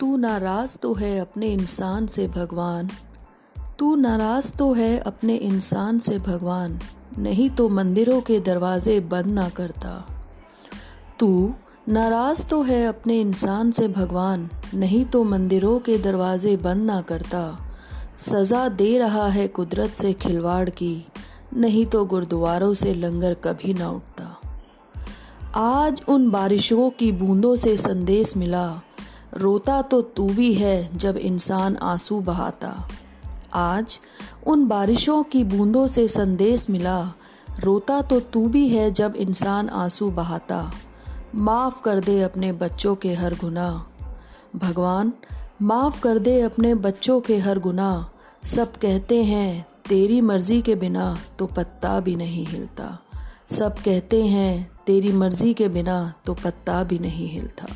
तू नाराज़ तो है अपने इंसान से भगवान। तू नाराज़ तो है अपने इंसान से भगवान। नहीं तो मंदिरों के दरवाजे बंद ना करता। तू नाराज़ तो है अपने इंसान से भगवान। नहीं तो मंदिरों के दरवाजे बंद ना करता। सज़ा दे रहा है कुदरत से खिलवाड़ की। नहीं तो गुरुद्वारों से लंगर कभी ना उठता। आज उन बारिशों की बूंदों से संदेश मिला। रोता तो तू भी है जब इंसान आँसू बहाता। आज उन बारिशों की बूंदों से संदेश मिला, रोता तो तू भी है जब इंसान आँसू बहाता। माफ़ कर दे अपने बच्चों के हर गुनाह। भगवान, माफ़ कर दे अपने बच्चों के हर गुनाह। सब कहते हैं, तेरी मर्ज़ी के बिना तो पत्ता भी नहीं हिलता। सब कहते हैं, तेरी मर्ज़ी के बिना तो पत्ता भी नहीं हिलता।